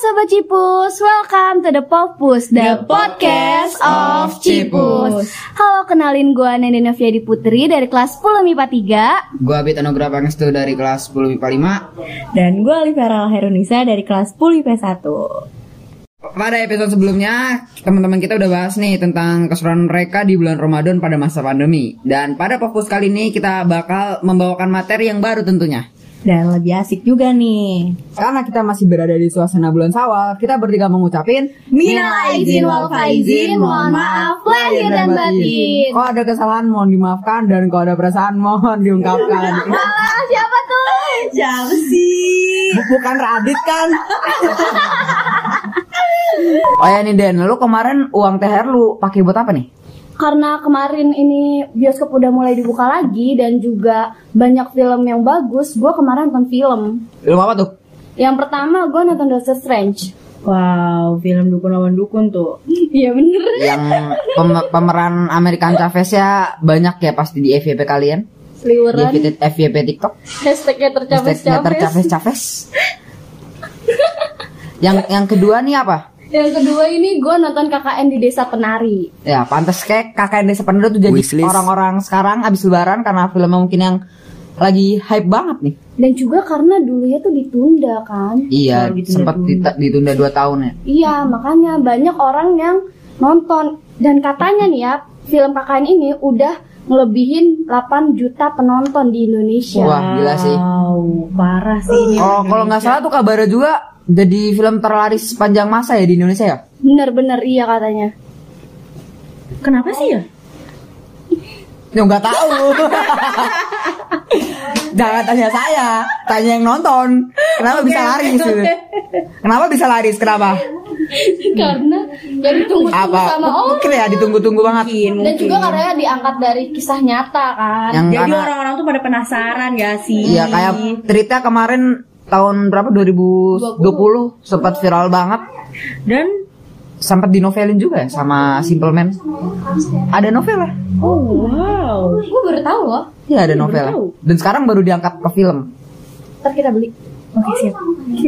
Sobat Cipus, welcome to the Popus, the, podcast of Cipus. Halo, kenalin gue Nende Noviadi Putri dari kelas 10 MIPA 3. Gua Abid Anugrah Pangestu dari kelas 10 MIPA Dan gue Olivera Herunisa dari kelas 10 IP 1 5. Pada episode sebelumnya, teman-teman kita udah bahas nih tentang keseruan mereka di bulan Ramadan pada masa pandemi. Dan pada fokus kali ini kita bakal membawakan materi yang baru tentunya. Dan lebih asik juga nih Karena kita masih berada di suasana bulan sawal, kita bertiga mengucapin Minal aizin wal faizin, mohon maaf lahir dan batin. Kalau ada kesalahan mohon dimaafkan dan kalau ada perasaan mohon diungkapkan. Ah, siapa tuh? Siapa sih? Bukan Radit kan? oh ya nih Den, lu kemarin uang THR lu pakai buat apa nih? Karena kemarin ini bioskop udah mulai dibuka lagi dan juga banyak film yang bagus, gue kemarin nonton film. Film apa tuh? Yang pertama gue nonton Doctor Strange. Wow, film dukun lawan dukun tuh Iya bener. Yang pem- pemeran American Chavez ya banyak ya pasti di FYP kalian. Di Seliweran. FYP, FYP TikTok. Hashtagnya tercapek Hashtagnya tercapes Chavez. yang yang kedua nih apa? Yang kedua ini gue nonton KKN di Desa Penari. Ya, pantas kayak kakak desa Penado tuh jadi Wishlist. orang-orang sekarang abis lebaran karena filmnya mungkin yang lagi hype banget nih. Dan juga karena dulunya tuh ditunda kan. Iya, Oh, ditunda sempat dulu. dita- ditunda 2 tahun ya. Iya, makanya banyak orang yang nonton dan katanya nih ya, film KKN ini udah ngelebihin 8 juta penonton di Indonesia. Wah, gila sih. Wow, parah sih ini Oh, kalau nggak salah tuh kabarnya juga jadi film terlaris sepanjang masa ya di Indonesia ya? Bener-bener iya katanya. Kenapa sih ya? Ya nggak tahu. Jangan tanya saya, tanya yang nonton. Kenapa bisa laris? gitu? Kenapa bisa laris? Kenapa? karena ya ditunggu-tunggu Apa? sama orang. Mungkin ya ditunggu-tunggu banget. Mungkin, Dan juga katanya diangkat dari kisah nyata kan. Yang Jadi karena orang-orang tuh pada penasaran gak sih? Iya kayak cerita kemarin tahun berapa 2020 sempat viral banget Dan sempat dinovelin juga ya sama Simple Man. Ada novel ya? Oh wow Gue baru tahu loh. Iya ada novel. tahu. Dan sekarang baru diangkat ke film. Ntar kita beli. Oke siap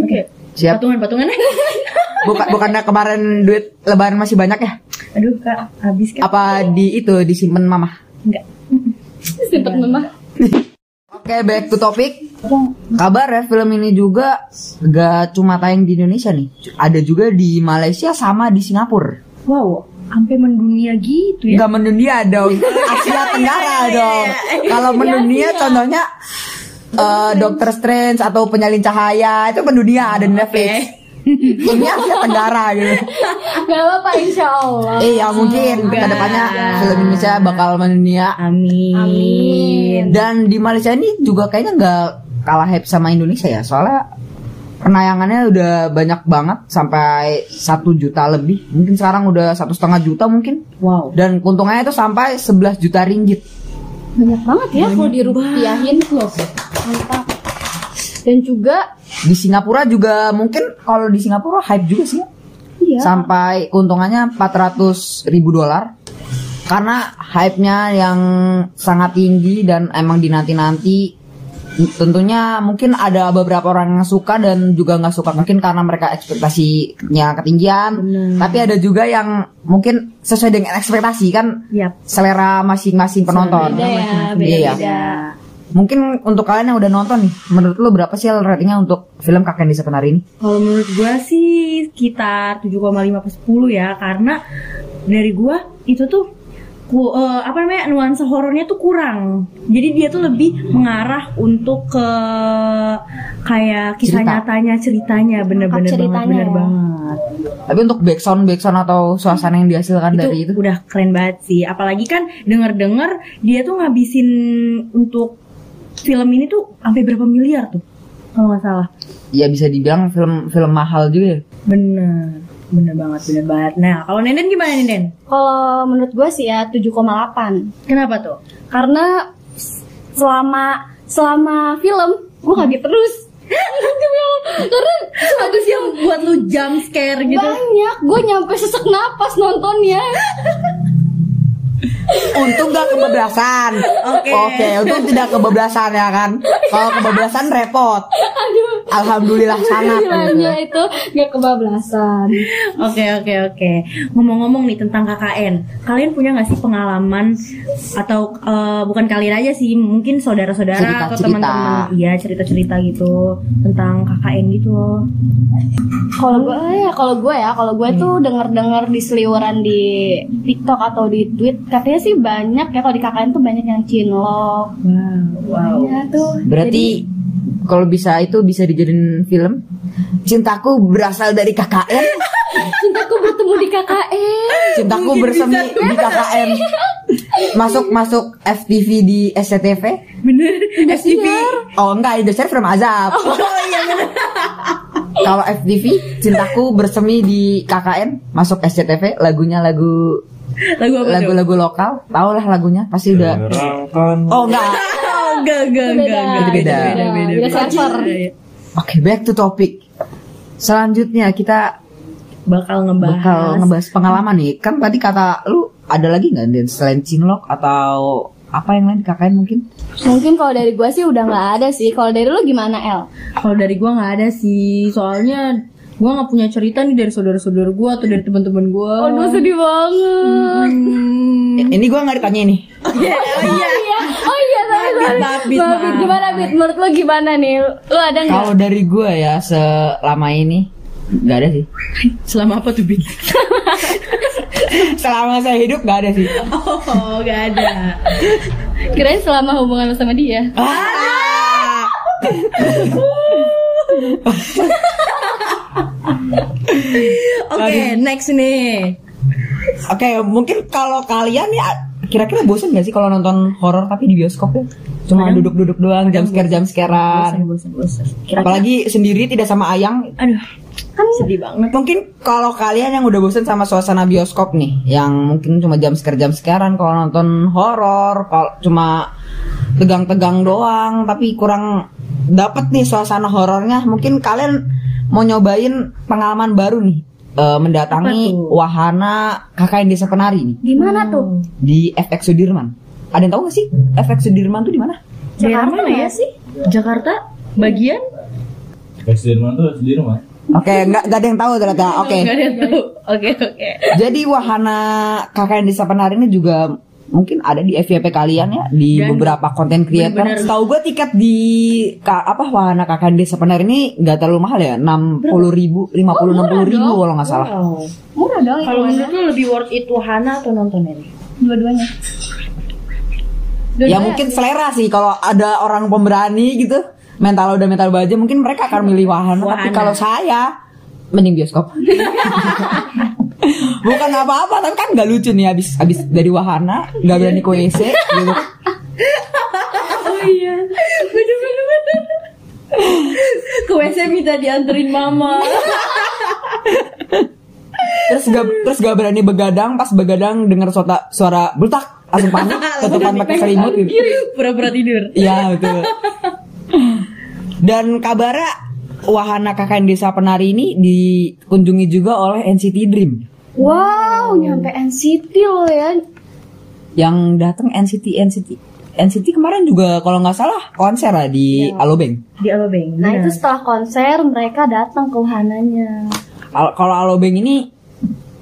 Oke Siap. Patungan-patungan Bukan bukannya kemarin duit lebaran masih banyak ya? Aduh kak habis kan Apa di itu disimpan mama? Enggak Simpen memang. Oke, back to topic. Kabar ya film ini juga gak cuma tayang di Indonesia nih. Ada juga di Malaysia sama di Singapura. Wow Sampai mendunia gitu ya Gak mendunia dong, Asia Tenggara dong. Kalau mendunia contohnya eh, Doctor Strange atau Penyalin Cahaya itu mendunia ada di Netflix. Ini Asia Tenggara gitu. Gak apa-apa insya Allah. Iya mungkin ke depannya film Indonesia bakal mendunia. Amin Amin. Dan di Malaysia ini juga kayaknya nggak kalah hype sama Indonesia ya, soalnya penayangannya udah banyak banget sampai satu juta lebih. Mungkin sekarang udah satu setengah juta mungkin. Wow Dan keuntungannya itu sampai 11 juta ringgit. Banyak banget ya kalau dirupiahin loh. Mantap. Dan juga Di Singapura juga mungkin kalau di Singapura hype juga sih. iya. Sampai keuntungannya 400 ribu dolar. Karena hype-nya yang sangat tinggi dan emang dinanti-nanti. Tentunya mungkin ada beberapa orang yang suka dan juga nggak suka mungkin karena mereka ekspektasinya ketinggian. Tapi ada juga yang mungkin sesuai dengan ekspektasi kan Yap selera masing-masing penonton. Beda ya, Iya. Mungkin untuk kalian yang udah nonton nih, menurut lu berapa sih ratingnya untuk film Kakek di Penari ini? Kalau menurut gua sih sekitar 7,5 per 10 ya karena dari gua itu tuh ku, eh, apa namanya nuansa horornya tuh kurang. Jadi dia tuh lebih mengarah untuk ke kayak kisah Cerita. nyatanya ceritanya bener-bener banget bener ya. banget. Tapi untuk backsound backsound atau suasana yang dihasilkan dari itu, udah keren banget sih. Apalagi kan denger-denger dia tuh ngabisin untuk film ini tuh sampai berapa miliar tuh kalau nggak salah. ya bisa dibilang film film mahal juga ya. Bener, bener banget, bener banget. Nah, kalau Nenden gimana Nenden? Kalau menurut gue sih ya 7,8 Kenapa tuh? Karena selama selama film gue kaget terus Karena Bagus yang buat lu jump scare gitu. banyak Gue nyampe sesek napas nontonnya Untung gak kebablasan. Oke. Oke, untung tidak kebablasan ya kan. Kalau kebablasan repot. Alhamdulillah sangat. gitu. Istilahnya itu gak kebablasan. Oke oke oke. Ngomong-ngomong nih tentang KKN, kalian punya nggak sih pengalaman atau eh, bukan kalian aja sih, mungkin saudara-saudara atau teman-teman, iya cerita-cerita gitu tentang KKN gitu loh. Kalau gue ya, kalau gue ya, kalau gue tuh denger-denger di seliweran di TikTok atau di tweet, katanya sih banyak ya kalau di KKN tuh banyak yang cinlok. Wow. Ya tuh. Berarti kalau bisa itu bisa dijadiin film. Cintaku berasal dari KKN. Jadi, cintaku bertemu di KKN. Cintaku bersemi di KKN. Masuk masuk FTV di SCTV. Bener. FTV. Oh enggak, Indosiar film azab. Oh iya bener. Kalau FTV, cintaku bersemi di KKN, masuk SCTV, lagunya lagu Lagu apa lagu-lagu lokal. Tahu lah lagunya, pasti udah. Terangkan. Oh enggak. Oh, enggak enggak Itu enggak beda. Itu beda. beda beda. Beda server. Oke, back to topic. Selanjutnya kita Bakal ngebahas. bakal ngebahas pengalaman nih. Kan tadi kata lu ada lagi nggak Dan selain cinlok atau apa yang lain KKN mungkin? Mungkin kalau dari gue sih udah nggak ada sih. Kalau dari lu gimana El? Kalau dari gua nggak ada sih, soalnya gua nggak punya cerita nih dari saudara-saudara gua atau dari teman-teman gua. Aduh sedih banget. Hmm. Ini gua nggak ditanya ini. Iya, iya. Iya. Oh iya, sorry, sorry. Bit, Bit. Gimana Bit? Menurut lu gimana nih? Lu ada nggak? Kalau dari gua ya selama ini nggak ada sih. Selama apa tuh, Bing? Selama saya hidup nggak ada sih. Oh, nggak ada. Kirain selama hubungan lu sama dia. Ah! Oke, next nih. Oke, mungkin kalau kalian ya kira-kira bosan gak sih kalau nonton horor tapi di bioskop ya? Cuma Kadang- duduk-duduk doang, jam scare jam scarean. Apalagi sendiri tidak sama ayang. aduh, kan sedih banget. Mungkin kalau kalian yang udah bosan sama suasana bioskop nih, yang mungkin cuma jam scare jam scarean kalau nonton horor, kalau cuma tegang-tegang doang, tapi kurang dapet nih suasana horornya, mungkin kalian mau nyobain pengalaman baru nih. eh, mendatangi wahana KKN Desa Penari nih Gimana tuh? di FX Sudirman. Ada yang tahu gak sih FX Sudirman tuh di mana? Jakarta mana nggak ya sih? Jakarta? Bagian? Sudirman tuh Sudirman. Oke, nggak nggak ada yang tahu ternyata. Oke. Yang tahu. Oke, oke. Jadi wahana KKN Desa Penari ini juga mungkin ada di FYP kalian ya di Dan beberapa konten creator. Tahu gue tiket di ka- apa wahana KKN Desa Penari ini nggak terlalu mahal ya, enam puluh ribu, lima puluh enam puluh ribu kalau nggak salah. Wow. Murah dong Kalau itu menurut lu lebih worth it wahana atau nonton ini? dua-duanya. Ya Dua-duanya mungkin sih. selera sih kalau ada orang pemberani gitu mental udah mental baja mungkin mereka akan milih wahana. Tapi Wahana. kalau saya mending bioskop. Bukan apa-apa tapi kan nggak lucu nih habis habis dari wahana nggak berani ke WC gitu. Oh iya. Bener bener bener. Ke WC minta dianterin mama. Terus gak terus gak berani begadang pas begadang dengar suara suara bultak langsung panik tutupan pakai selimut gitu. Pura-pura tidur. Iya betul. Dan kabarnya wahana KKN Desa Penari ini dikunjungi juga oleh NCT Dream. Wow, nyampe NCT loh ya. Yang datang NCT NCT NCT kemarin juga kalau nggak salah konser lah di Alobank. Di Alobeng. Nah itu setelah konser mereka datang ke wahananya. Al- kalau Alobank ini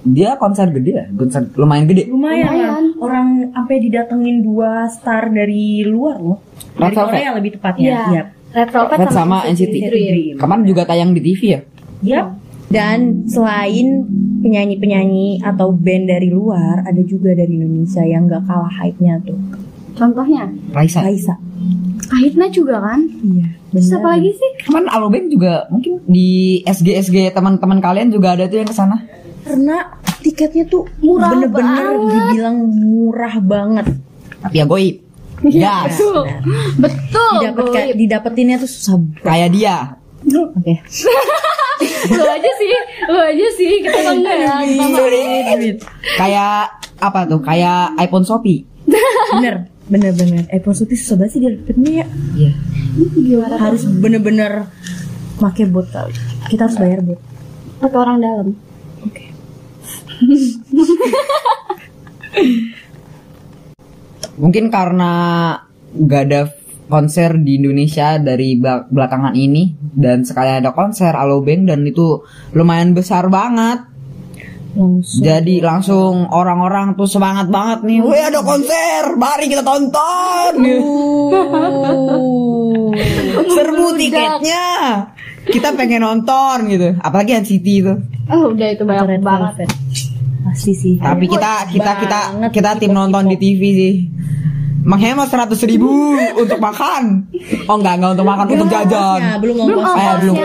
dia konser gede ya, konser lumayan gede. lumayan, Lumayan. Orang sampai didatengin dua star dari luar loh. Dari Red Velvet. Korea lebih tepatnya. Iya. Iya. Red Velvet Red sama NCT. Dream. Kemarin juga tayang di TV ya. Yap. Dan selain penyanyi-penyanyi atau band dari luar, ada juga dari Indonesia yang gak kalah hype-nya tuh. Contohnya, Raisa. Raisa. Kahitna juga kan? Iya. Terus apa lagi sih? Cuman Alobank juga mungkin di SG SG teman-teman kalian juga ada tuh yang ke sana. Karena tiketnya tuh Murah bener-bener banget. dibilang murah banget. Tapi ya goib. Ya, Betul. Betul. Didapat didapetinnya tuh susah. kayak dia. Oke. lu aja sih, lu aja sih. Kita mah enggak ya. Kita Kayak apa tuh? Kayak iPhone Shopee. Bener, bener bener. iPhone Shopee susah banget sih dapetnya ya. Iya. Gimana? Harus bener-bener pakai bot kali. Kita harus bayar bot. Pakai orang dalam. Oke. Mungkin karena gak ada konser di Indonesia dari bel- belakangan ini dan sekali ada konser Alobank dan itu lumayan besar banget. Langsung. Jadi langsung orang-orang tuh semangat banget nih. Wih ada konser, mari kita tonton. Serbu tiketnya. Kita pengen nonton gitu. Apalagi NCT itu. Oh, udah itu banyak Red banget. Pasti sih. Tapi kita kita kita kita tim K-pop, nonton di. TV sih. Menghemat seratus ribu untuk makan. Oh enggak enggak untuk makan untuk jajan. Ya, belum Belum ngomong. Eh, belum.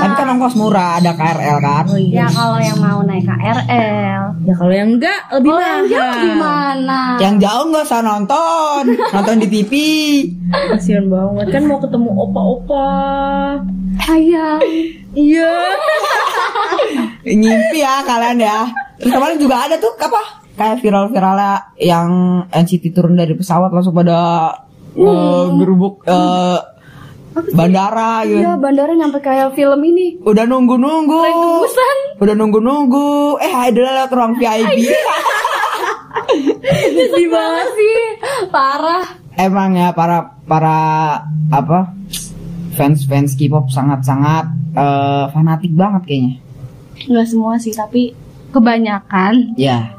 Tapi kan ongkos murah ada KRL kan. Oh iya. Ya kalau yang mau naik KRL. Ya kalau yang enggak lebih Kalau yang mahal. jauh gimana? Yang jauh nggak usah nonton, nonton di TV. Kasian banget kan mau ketemu opa-opa. Sayang. Iya. Ngimpi ya kalian ya. Terus kemarin juga ada tuh apa? Kayak viral-viralnya yang NCT turun dari pesawat langsung pada eh, gerubuk eh, bandara gitu. Iya, bandara nyampe kayak film ini. Udah nunggu-nunggu. Udah nunggu-nunggu. Eh, ada lewat ruang VIP. Sedih banget sih. Parah. Emang ya para para apa? Fans-fans K-pop sangat-sangat eh, fanatik banget kayaknya. Enggak semua sih, tapi kebanyakan. Ya.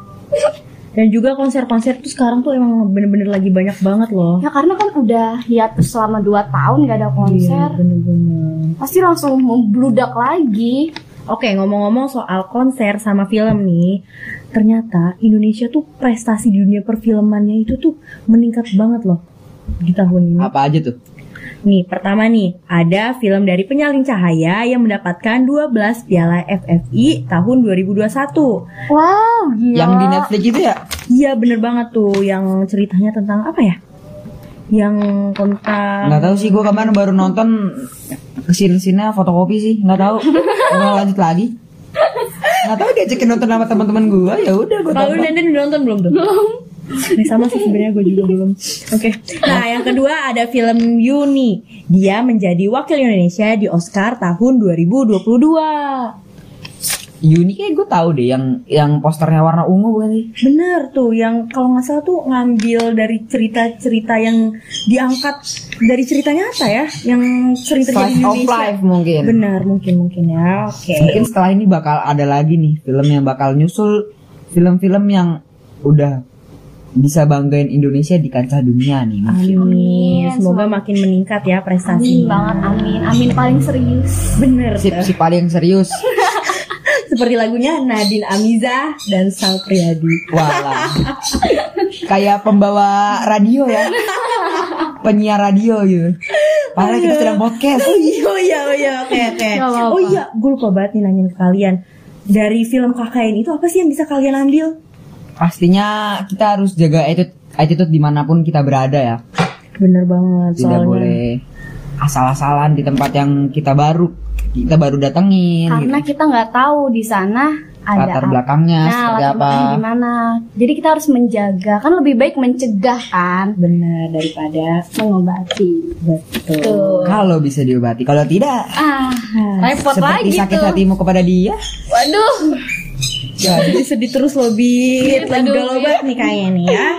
Dan juga konser-konser tuh sekarang tuh emang bener-bener lagi banyak banget loh. Ya karena kan udah hiatus selama 2 tahun gak ada konser. Iya, bener-bener. Pasti langsung membludak lagi. Oke, ngomong-ngomong soal konser sama film nih, ternyata Indonesia tuh prestasi di dunia perfilmannya itu tuh meningkat banget loh di tahun ini. Apa aja tuh? Nih, pertama nih, ada film dari Penyalin Cahaya yang mendapatkan 12 piala FFI tahun 2021. Wow, gila. Yang di Netflix itu ya? Iya, bener banget tuh yang ceritanya tentang apa ya? Yang tentang Nggak tahu sih gue kemarin baru nonton ke sini sini fotokopi sih nggak tahu mau lanjut lagi nggak tahu diajakin nonton sama teman-teman gue ya udah gue Kalau Nenden udah nonton belum tuh? Belum. Sama sih sebenarnya gue juga belum. Oke. Nah, yang kedua ada film Yuni. Dia menjadi wakil Indonesia di Oscar tahun 2022. Yuni kayak gue tahu deh yang yang posternya warna ungu bukan sih Bener tuh, yang kalau nggak salah tuh ngambil dari cerita-cerita yang diangkat dari cerita nyata ya, yang sering terjadi Slice di of Indonesia. life mungkin Benar, mungkin mungkin ya. Oke. mungkin setelah ini bakal ada lagi nih film yang bakal nyusul film-film yang udah bisa banggain Indonesia di kancah dunia nih mungkin. Amin. Semoga makin meningkat ya Amin prestasinya. banget, amin. Amin paling serius. Bener. Sip, tuh. si paling serius Seperti lagunya Nadine Amiza dan Sal Priadi. Walah Kayak pembawa radio ya Penyiar radio gitu Padahal kita sedang podcast Oh iya, oh iya, oh iya, oke, oke. Gak apa-apa. Oh iya, gue lupa banget nih nanyain ke kalian. Dari film KKN itu apa sih yang bisa kalian ambil? Pastinya kita harus jaga attitude, attitude di mana pun kita berada ya Bener banget, Tidak soalnya. boleh asal-asalan di tempat yang kita baru Kita baru datengin Karena gitu. kita nggak tahu di sana ada Latar belakangnya Nah, seperti latar apa gimana? Jadi kita harus menjaga. Kan lebih baik mencegah kan Bener daripada mengobati. betul. Tuh. Kalau bisa diobati Kalau tidak Ah, repot Seperti lagi sakit tuh. hatimu kepada dia Waduh. Jadi sedih terus loh Bit galau banget nih kayaknya nih ya.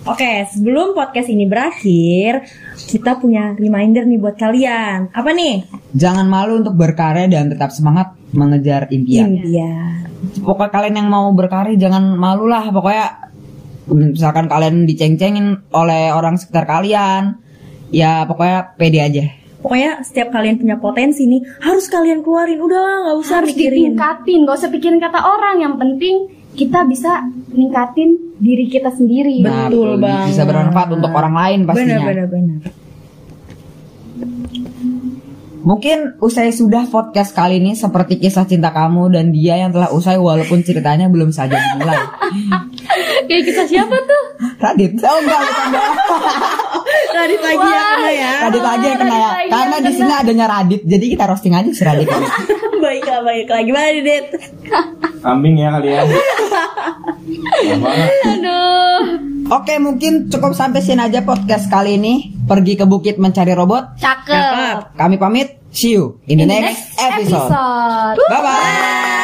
Oke, sebelum podcast ini berakhir Kita punya reminder nih buat kalian. Apa nih? Jangan malu untuk berkarya dan tetap semangat mengejar impian. Impian pokoknya kalian yang mau berkarya jangan malu lah. Pokoknya misalkan kalian diceng-cengin oleh orang sekitar kalian ya pokoknya pede aja Pokoknya setiap kalian punya potensi nih Harus kalian keluarin Udah lah gak usah Harus mikirin ditingkatin, gak usah pikirin kata orang. Yang penting kita bisa ningkatin diri kita sendiri. Betul banget. bisa bermanfaat untuk orang lain pastinya Bener bener bener mungkin usai sudah podcast kali ini seperti kisah cinta kamu dan dia yang telah usai walaupun ceritanya belum saja dimulai Kayak kita siapa tuh? Radit oh enggak bukan enggak. Radit lagi ya kena ya Radit aja yang kena ya Radit lagi karena di sini adanya Radit jadi kita roasting aja si Radit Baiklah baiklah Gimana Dit? Kambing ya kalian. Apa? Aduh. Oke mungkin cukup sampai sini aja podcast kali ini pergi ke bukit mencari robot Cakep. kami pamit see you in the next episode episode. bye bye